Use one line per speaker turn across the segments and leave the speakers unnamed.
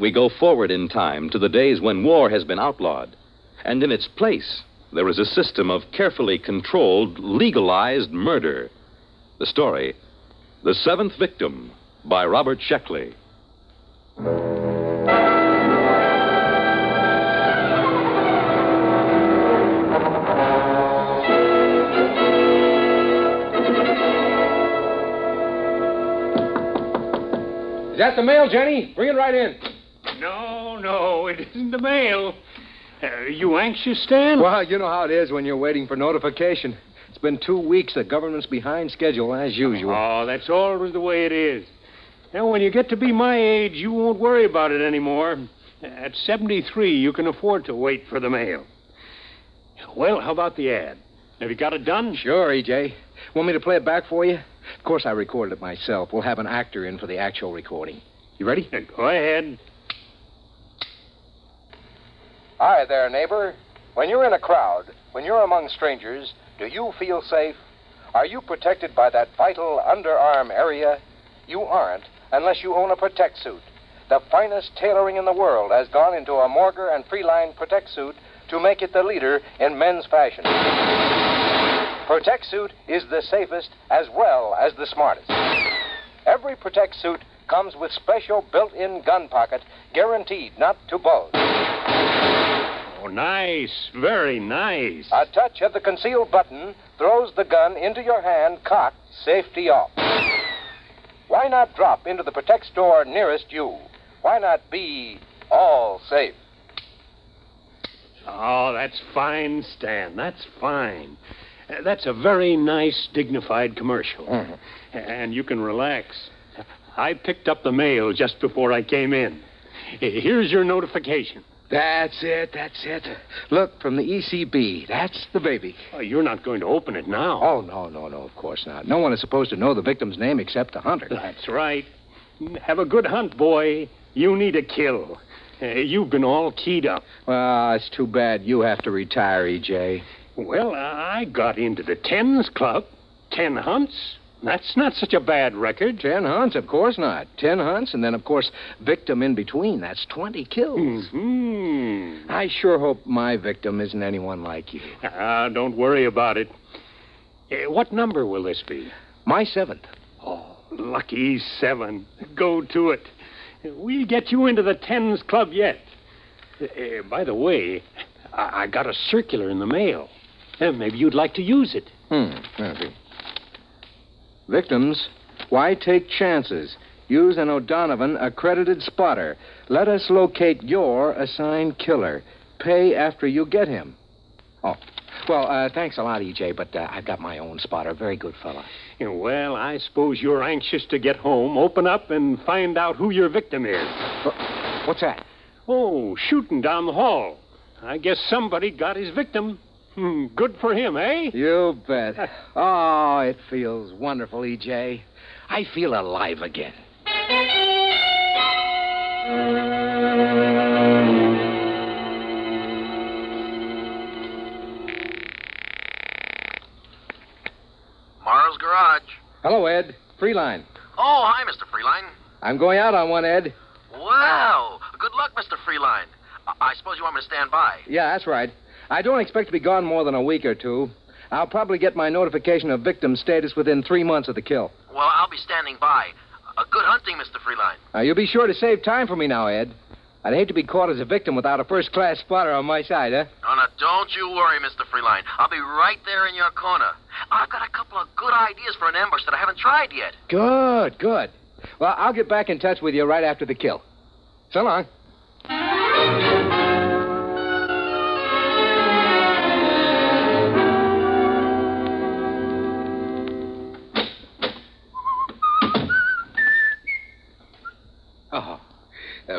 We go forward in time to the days when war has been outlawed, and in its place, there is a system of carefully controlled, legalized murder. The story The Seventh Victim by Robert Sheckley.
Is that the mail, Jenny? Bring it right in.
No, it isn't the mail. Are you anxious, Stan?
Well, you know how it is when you're waiting for notification. It's been two weeks. The government's behind schedule, as usual.
Oh, that's always the way it is. Now, when you get to be my age, you won't worry about it anymore. At 73, you can afford to wait for the mail. Well, how about the ad? Have you got it done?
Sure, EJ. Want me to play it back for you? Of course, I recorded it myself. We'll have an actor in for the actual recording. You ready?
Uh, go ahead.
Hi there, neighbor. When you're in a crowd, when you're among strangers, do you feel safe? Are you protected by that vital underarm area? You aren't unless you own a Protect suit. The finest tailoring in the world has gone into a Morger and Freeline Protect suit to make it the leader in men's fashion. Protect suit is the safest as well as the smartest. Every Protect suit comes with special built-in gun pocket guaranteed not to bulge.
Oh, nice. Very nice.
A touch of the concealed button throws the gun into your hand, cocked, safety off. Why not drop into the Protect store nearest you? Why not be all safe?
Oh, that's fine, Stan. That's fine. Uh, That's a very nice, dignified commercial. And you can relax. I picked up the mail just before I came in. Here's your notification.
That's it. That's it. Look, from the ECB. That's the baby.
Oh, you're not going to open it now.
Oh, no, no, no, of course not. No one is supposed to know the victim's name except the hunter.
That's right. Have a good hunt, boy. You need a kill. Uh, you've been all keyed up.
Well, it's too bad you have to retire, EJ.
Well, I got into the Tens Club. Ten hunts. That's not such a bad record.
Ten hunts, of course not. Ten hunts, and then, of course, victim in between. That's 20 kills.
Hmm.
I sure hope my victim isn't anyone like you.
Ah, don't worry about it. Uh, what number will this be?
My seventh.
Oh, lucky seven. Go to it. We'll get you into the Tens Club yet. Uh, by the way, I-, I got a circular in the mail. Uh, maybe you'd like to use it.
Hmm. maybe. Victims, why take chances? Use an O'Donovan accredited spotter. Let us locate your assigned killer. Pay after you get him. Oh, well, uh, thanks a lot, EJ, but uh, I've got my own spotter. Very good fella.
Yeah, Well, I suppose you're anxious to get home, open up, and find out who your victim is.
Uh, what's that?
Oh, shooting down the hall. I guess somebody got his victim. Hmm, good for him, eh?
You bet. Oh, it feels wonderful, EJ. I feel alive again.
Morrow's Garage.
Hello, Ed. Freeline.
Oh, hi, Mr. Freeline.
I'm going out on one, Ed.
Wow. Good luck, Mr. Freeline. I, I suppose you want me to stand by.
Yeah, that's right. I don't expect to be gone more than a week or two. I'll probably get my notification of victim status within three months of the kill.
Well, I'll be standing by. Uh, good hunting, Mr. Freeline.
Now, you'll be sure to save time for me now, Ed. I'd hate to be caught as a victim without a first class spotter on my side, huh?
Oh, now, don't you worry, Mr. Freeline. I'll be right there in your corner. I've got a couple of good ideas for an ambush that I haven't tried yet.
Good, good. Well, I'll get back in touch with you right after the kill. So long.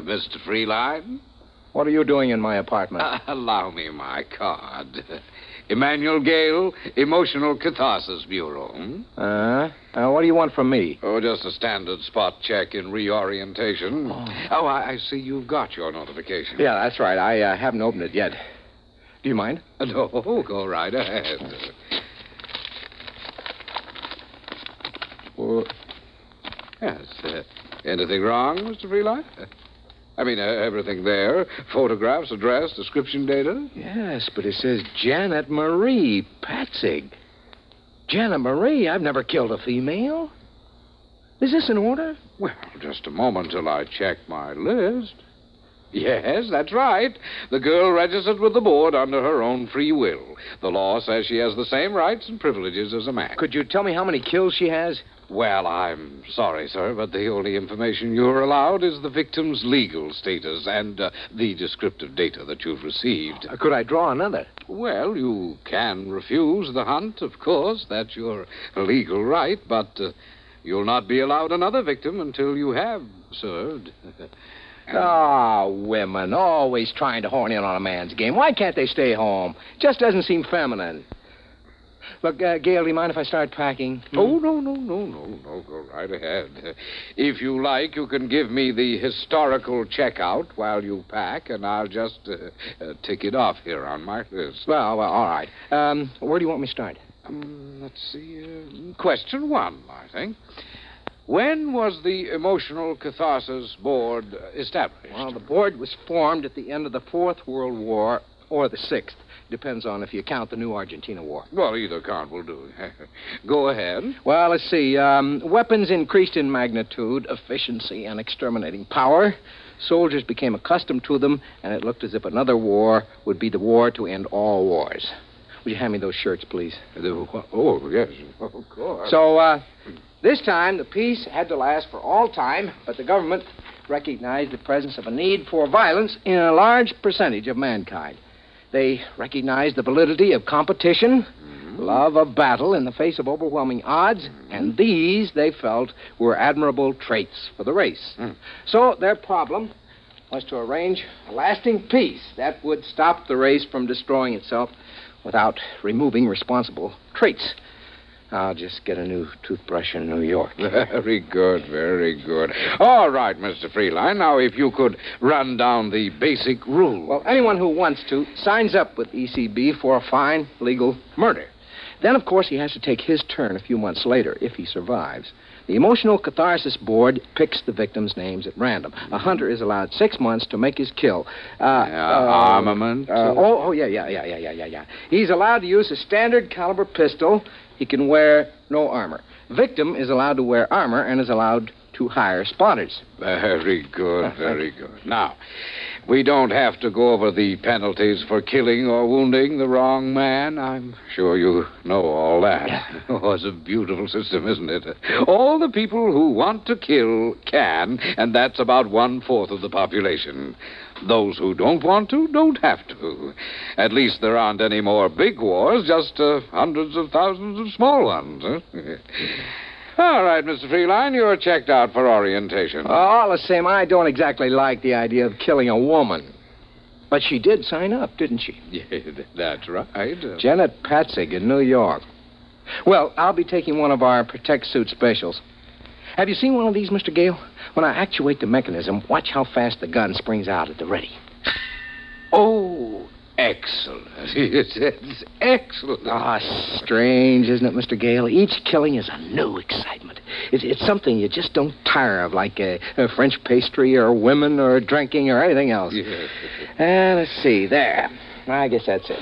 Uh, Mr. Freeline,
What are you doing in my apartment?
uh, allow me my card. Emmanuel Gale, Emotional Catharsis Bureau. hmm?
Uh, uh, what do you want from me?
Oh, just a standard spot check in reorientation. Oh, I, I see you've got your notification.
Yeah, that's right. I uh, haven't opened it yet. Do you mind?
No, go right ahead.
Well,
Yes. Uh, anything wrong, Mr. Freeline? I mean, uh, everything there photographs, address, description data?
yes, but it says Janet Marie Patzig. Janet Marie? I've never killed a female. Is this in order?
Well, just a moment till I check my list. Yes, that's right. The girl registered with the board under her own free will. The law says she has the same rights and privileges as a man.
Could you tell me how many kills she has?
Well, I'm sorry, sir, but the only information you're allowed is the victim's legal status and uh, the descriptive data that you've received.
Uh, could I draw another?
Well, you can refuse the hunt, of course. That's your legal right, but uh, you'll not be allowed another victim until you have served.
Ah, women always trying to horn in on a man's game. Why can't they stay home? Just doesn't seem feminine. Look, uh, Gale, do you mind if I start packing? Hmm?
Oh, no, no, no, no, no. Go right ahead. If you like, you can give me the historical checkout while you pack, and I'll just uh, uh, tick it off here on my list.
Well, well, all right. Um, where do you want me to start?
Um, let's see. Uh, question one, I think. When was the Emotional Catharsis Board uh, established?
Well, the board was formed at the end of the Fourth World War or the Sixth. Depends on if you count the new Argentina War.
Well, either count will do. Go ahead.
Well, let's see. Um, weapons increased in magnitude, efficiency, and exterminating power. Soldiers became accustomed to them, and it looked as if another war would be the war to end all wars. Would you hand me those shirts, please?
Oh, yes, of course.
So, uh, this time, the peace had to last for all time, but the government recognized the presence of a need for violence in a large percentage of mankind. They recognized the validity of competition, mm-hmm. love of battle in the face of overwhelming odds, mm-hmm. and these, they felt, were admirable traits for the race. Mm. So, their problem was to arrange a lasting peace that would stop the race from destroying itself without removing responsible traits. I'll just get a new toothbrush in New York.
Very good, very good. All right, Mr. Freeline. Now, if you could run down the basic rules.
Well, anyone who wants to signs up with ECB for a fine legal murder. Then, of course, he has to take his turn a few months later if he survives. The Emotional Catharsis Board picks the victims' names at random. A hunter is allowed six months to make his kill. Uh,
armament?
Uh, oh, oh, yeah, yeah, yeah, yeah, yeah, yeah, yeah. He's allowed to use a standard caliber pistol. He can wear no armor. Victim is allowed to wear armor and is allowed to hire spotters.
Very good, very good. Now, we don't have to go over the penalties for killing or wounding the wrong man. I'm sure you know all that. Oh, it's a beautiful system, isn't it? All the people who want to kill can, and that's about one fourth of the population. Those who don't want to don't have to. At least there aren't any more big wars, just uh, hundreds of thousands of small ones. Huh? All right, Mr. Freeline, you're checked out for orientation.
All the same, I don't exactly like the idea of killing a woman. But she did sign up, didn't she?
Yeah, that's right. Uh,
Janet Patzig in New York. Well, I'll be taking one of our Protect Suit specials. Have you seen one of these, Mr. Gale? When I actuate the mechanism, watch how fast the gun springs out at the ready.
It's, it's excellent.
Ah, strange, isn't it, Mr. Gale? Each killing is a new excitement. It's, it's something you just don't tire of, like a, a French pastry or women or drinking or anything else.
Yes.
Uh, let's see, there. I guess that's it.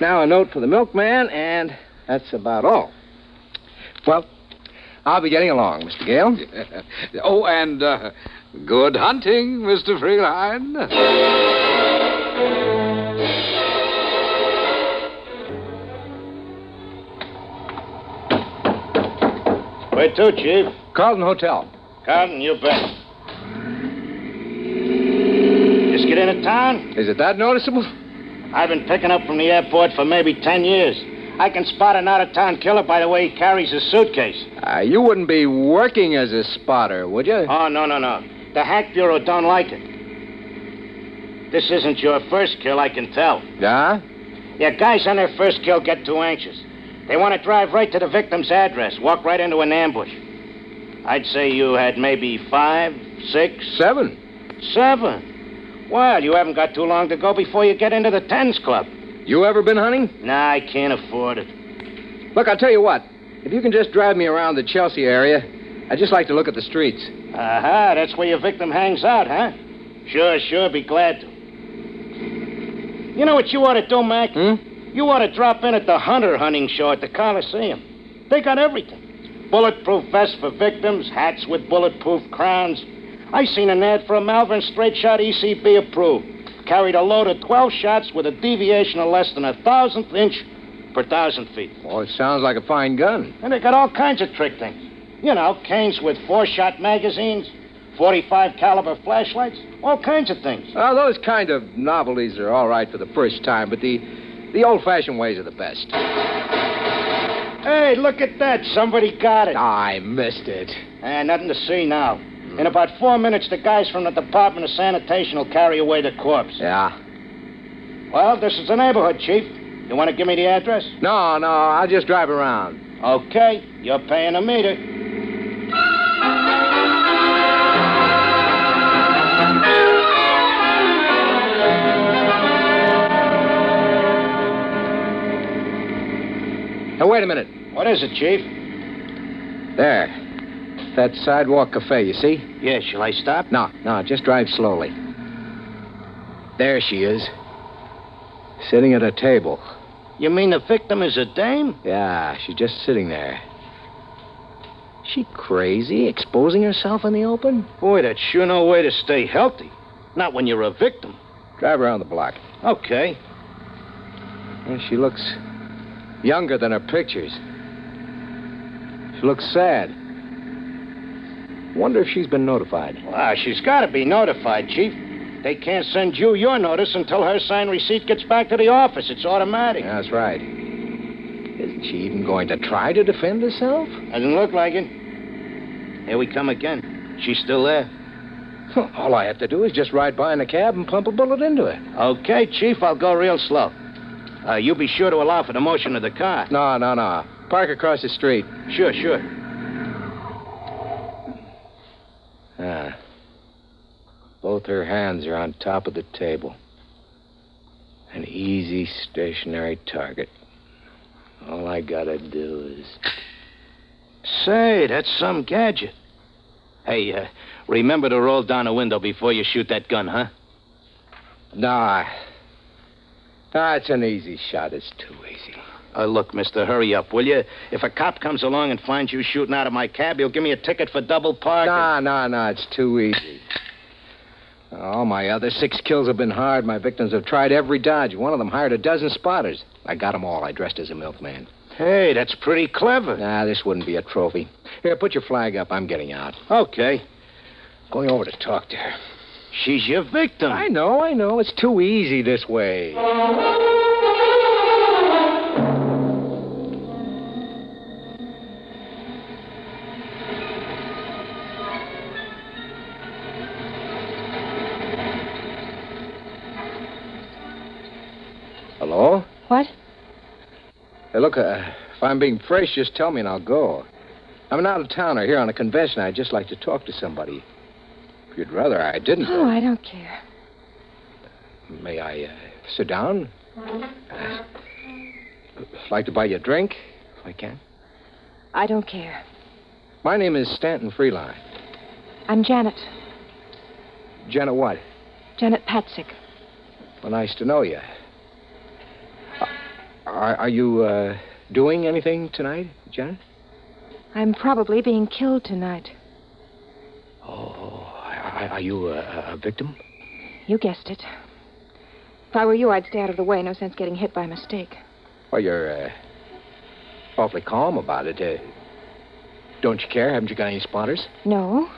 Now a note for the milkman, and that's about all. Well, I'll be getting along, Mr. Gale.
oh, and uh, good hunting, Mr. Freeline.
Where to, Chief?
Carlton Hotel.
Carlton, you bet. Just get into town?
Is it that noticeable?
I've been picking up from the airport for maybe ten years. I can spot an out-of-town killer by the way he carries his suitcase.
Uh, you wouldn't be working as a spotter, would you?
Oh, no, no, no. The Hack Bureau don't like it. This isn't your first kill, I can tell.
Yeah?
Yeah, guys on their first kill get too anxious. They want to drive right to the victim's address, walk right into an ambush. I'd say you had maybe five, six,
Seven.
seven. Well, you haven't got too long to go before you get into the tens club.
You ever been hunting?
Nah, I can't afford it.
Look, I'll tell you what. If you can just drive me around the Chelsea area, I'd just like to look at the streets.
Aha, that's where your victim hangs out, huh? Sure, sure, be glad to. You know what you ought to do, Mac?
Hmm?
You ought to drop in at the Hunter Hunting Show at the Coliseum. They got everything. Bulletproof vests for victims, hats with bulletproof crowns. I seen an ad for a Malvern straight shot ECB approved. Carried a load of 12 shots with a deviation of less than a thousandth inch per thousand feet.
Well, it sounds like a fine gun.
And they got all kinds of trick things. You know, canes with four-shot magazines, 45 caliber flashlights, all kinds of things.
Well, those kind of novelties are all right for the first time, but the the old-fashioned ways are the best.
Hey, look at that. Somebody got it.
I missed it.
And nothing to see now. In about four minutes, the guys from the Department of Sanitation will carry away the corpse.
Yeah.
Well, this is the neighborhood, Chief. You want to give me the address?
No, no, I'll just drive around.
Okay, you're paying a meter.
Now, wait a minute.
What is it, Chief?
There. That sidewalk cafe, you see?
Yeah, shall I stop?
No, no, just drive slowly. There she is. Sitting at a table.
You mean the victim is a dame?
Yeah, she's just sitting there. She crazy, exposing herself in the open?
Boy, that's sure no way to stay healthy. Not when you're a victim.
Drive around the block.
Okay.
Yeah, she looks younger than her pictures. She looks sad. Wonder if she's been notified.
Well, she's got to be notified, Chief. They can't send you your notice until her signed receipt gets back to the office. It's automatic.
That's right. Isn't she even going to try to defend herself?
Doesn't look like it. Here we come again. She's still there.
All I have to do is just ride by in a cab and pump a bullet into it.
Okay, Chief, I'll go real slow. Uh, you be sure to allow for the motion of the car.
No, no, no. Park across the street.
Sure, sure.
Ah. Both her hands are on top of the table. An easy, stationary target. All I gotta do is.
Say, that's some gadget. Hey, uh, remember to roll down a window before you shoot that gun, huh?
Nah. Nah, it's an easy shot. It's too easy.
Uh, look, mister, hurry up, will you? If a cop comes along and finds you shooting out of my cab, he'll give me a ticket for double parking.
Nah, nah, nah. It's too easy. All my other six kills have been hard. My victims have tried every dodge. One of them hired a dozen spotters. I got 'em all. I dressed as a milkman.
Hey, that's pretty clever.
Nah, this wouldn't be a trophy. Here, put your flag up. I'm getting out.
Okay.
Going over to talk to her.
She's your victim.
I know, I know. It's too easy this way. Hello?
What?
Hey, look, uh, if I'm being fresh, just tell me and I'll go. I'm an out of towner here on a convention. I'd just like to talk to somebody. If you'd rather I didn't.
Oh, I don't care.
May I uh, sit down? Uh, like to buy you a drink, if I can.
I don't care.
My name is Stanton Freeline.
I'm Janet.
Janet what?
Janet Patzig.
Well, nice to know you. Are, are you uh, doing anything tonight, Janet?
I'm probably being killed tonight.
Oh, are, are you a, a victim?
You guessed it. If I were you, I'd stay out of the way. No sense getting hit by mistake.
Well, you're uh, awfully calm about it. Uh, don't you care? Haven't you got any spotters?
No.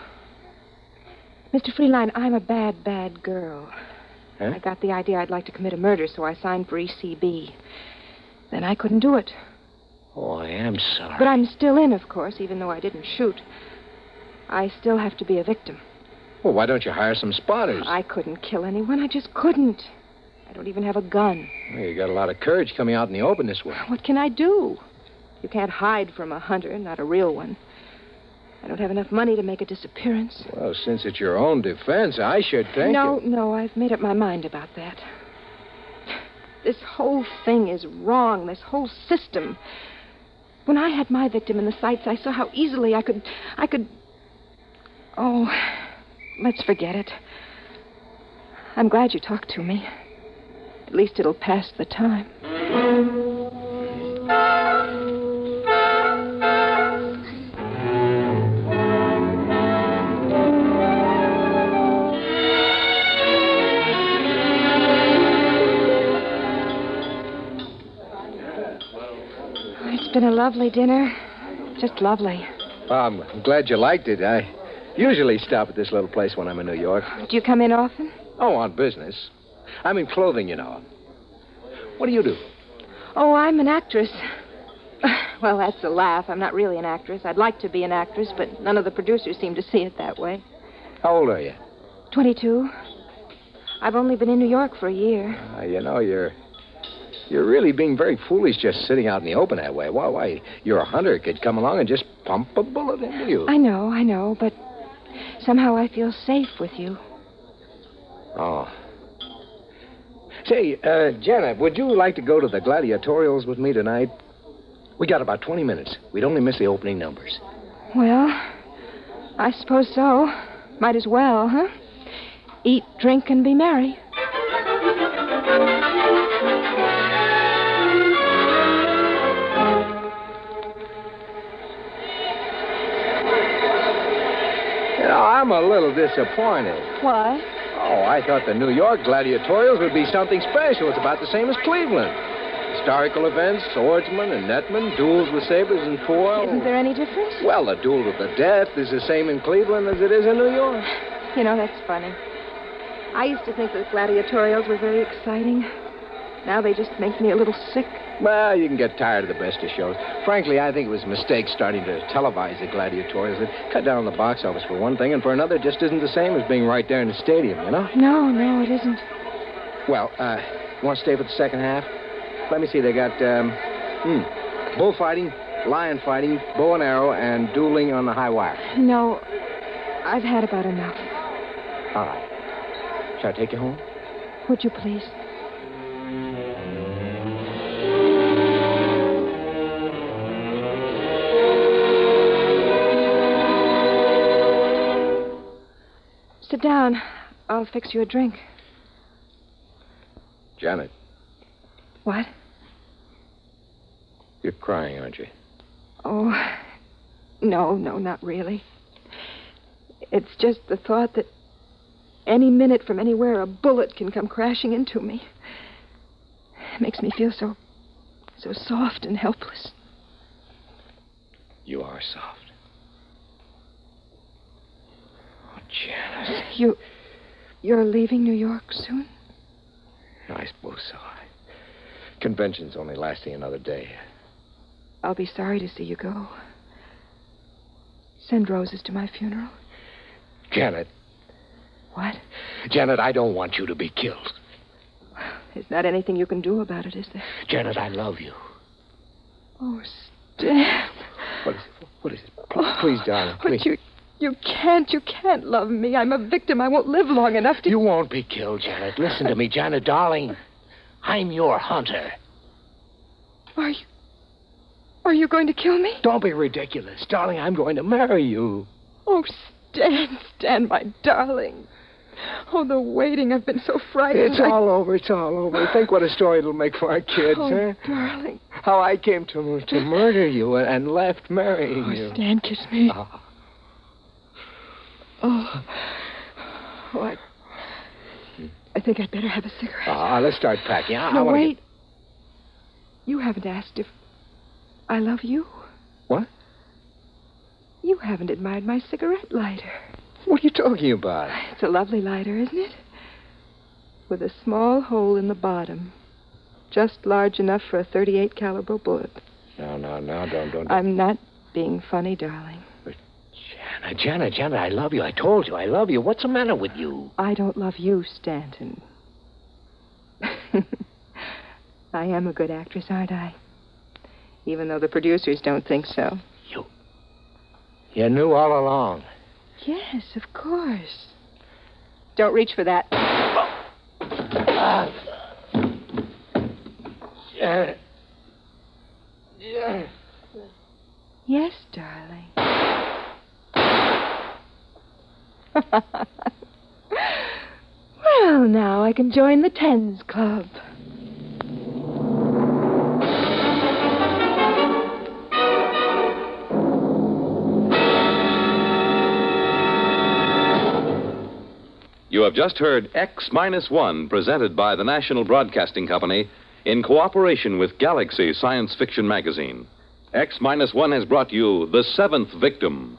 Mr. Freeline, I'm a bad, bad girl.
Huh?
I got the idea I'd like to commit a murder, so I signed for ECB. Then I couldn't do it.
Oh, I am sorry.
But I'm still in, of course, even though I didn't shoot. I still have to be a victim.
Well, why don't you hire some spotters?
I couldn't kill anyone. I just couldn't. I don't even have a gun.
Well, you got a lot of courage coming out in the open this way.
What can I do? You can't hide from a hunter, not a real one. I don't have enough money to make a disappearance.
Well, since it's your own defense, I should think.
no,
it-
no, I've made up my mind about that. This whole thing is wrong, this whole system. When I had my victim in the sights, I saw how easily I could. I could. Oh, let's forget it. I'm glad you talked to me. At least it'll pass the time. It's been a lovely dinner. Just lovely.
Well, I'm glad you liked it. I usually stop at this little place when I'm in New York.
Do you come in often?
Oh, on business. I'm in clothing, you know. What do you do?
Oh, I'm an actress. Well, that's a laugh. I'm not really an actress. I'd like to be an actress, but none of the producers seem to see it that way.
How old are you?
22. I've only been in New York for a year.
Uh, you know, you're you're really being very foolish just sitting out in the open that way. Why? Why? You're a hunter. Could come along and just pump a bullet into you.
I know, I know, but somehow I feel safe with you.
Oh. Say, uh, Janet, would you like to go to the gladiatorials with me tonight? We got about 20 minutes. We'd only miss the opening numbers.
Well, I suppose so. Might as well, huh? Eat, drink, and be merry.
I'm a little disappointed.
Why?
Oh, I thought the New York gladiatorials would be something special. It's about the same as Cleveland. Historical events, swordsmen and netmen, duels with sabers and foil.
Isn't there any difference?
Well, the duel to the death is the same in Cleveland as it is in New York.
You know, that's funny. I used to think that gladiatorials were very exciting. Now they just make me a little sick.
Well, you can get tired of the best of shows. Frankly, I think it was a mistake starting to televise the gladiatorials. It cut down on the box office for one thing, and for another, it just isn't the same as being right there in the stadium, you know?
No, no, it isn't.
Well, uh, you want to stay for the second half? Let me see. They got, um, hmm, bullfighting, lion fighting, bow and arrow, and dueling on the high wire.
No, I've had about enough.
All right. Shall I take you home?
Would you please? Sit down. I'll fix you a drink.
Janet,
What?
you're crying, aren't you?
Oh, no, no, not really. It's just the thought that any minute from anywhere a bullet can come crashing into me. It makes me feel so, so soft and helpless.
You are soft. Oh, Janet.
You, you're leaving New York soon?
I suppose so. Convention's only lasting another day.
I'll be sorry to see you go. Send roses to my funeral.
Janet.
What?
Janet, I don't want you to be killed.
There's not anything you can do about it, is there?
Janet, I love you.
Oh, Stan.
What is it? What is it? Please, please oh, darling,
But
please.
you, you can't, you can't love me. I'm a victim. I won't live long enough to.
You won't be killed, Janet. Listen to me, Janet, darling. I'm your hunter.
Are you? Are you going to kill me?
Don't be ridiculous. Darling, I'm going to marry you.
Oh, Stan, Stan, my darling. Oh, the waiting. I've been so frightened.
It's
I-
all over. It's all over. Think what a story it'll make for our kids,
Oh,
huh?
darling.
How I came to to murder you and, left marrying
Oh,
you.
Stan, kiss me.
Ah.
Oh. Oh, I... I think I'd better have a cigarette.
Ah, let's start packing. I, I
no,
wanna
wait.
get-
You haven't asked if I love you.
What?
You haven't admired my cigarette lighter.
What are you talking about?
It's a lovely lighter, isn't it? With a small hole in the bottom. Just large enough for a 38 caliber bullet.
No, no, no, don't, don't.
I'm not being funny, darling.
Jana, Jana, Jana, I love you. I told you I love you. What's the matter with you?
I don't love you, Stanton. I am a good actress, aren't I? Even though the producers don't think so.
You You knew all along.
Yes, of course. Don't reach for that. Yes, darling. well, now I can join the Tens Club.
You have just heard X Minus One, presented by the National Broadcasting Company in cooperation with Galaxy Science Fiction Magazine. X Minus One has brought you The Seventh Victim,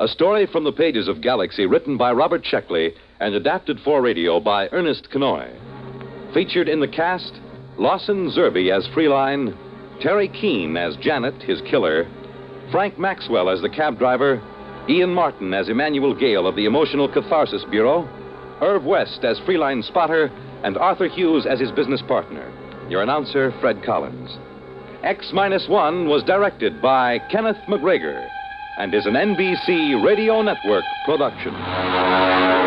a story from the pages of Galaxy written by Robert Sheckley and adapted for radio by Ernest Kinoy. Featured in the cast, Lawson Zerbe as Freeline, Teri Keane as Janet, his killer, Frank Maxwell as the cab driver, Ian Martin as Emmanuel Gale of the Emotional Catharsis Bureau, Irv West as Freeline Spotter, and Arthur Hughes as his business partner. Your announcer, Fred Collins. X Minus One was directed by Kenneth MacGregor and is an NBC Radio Network production.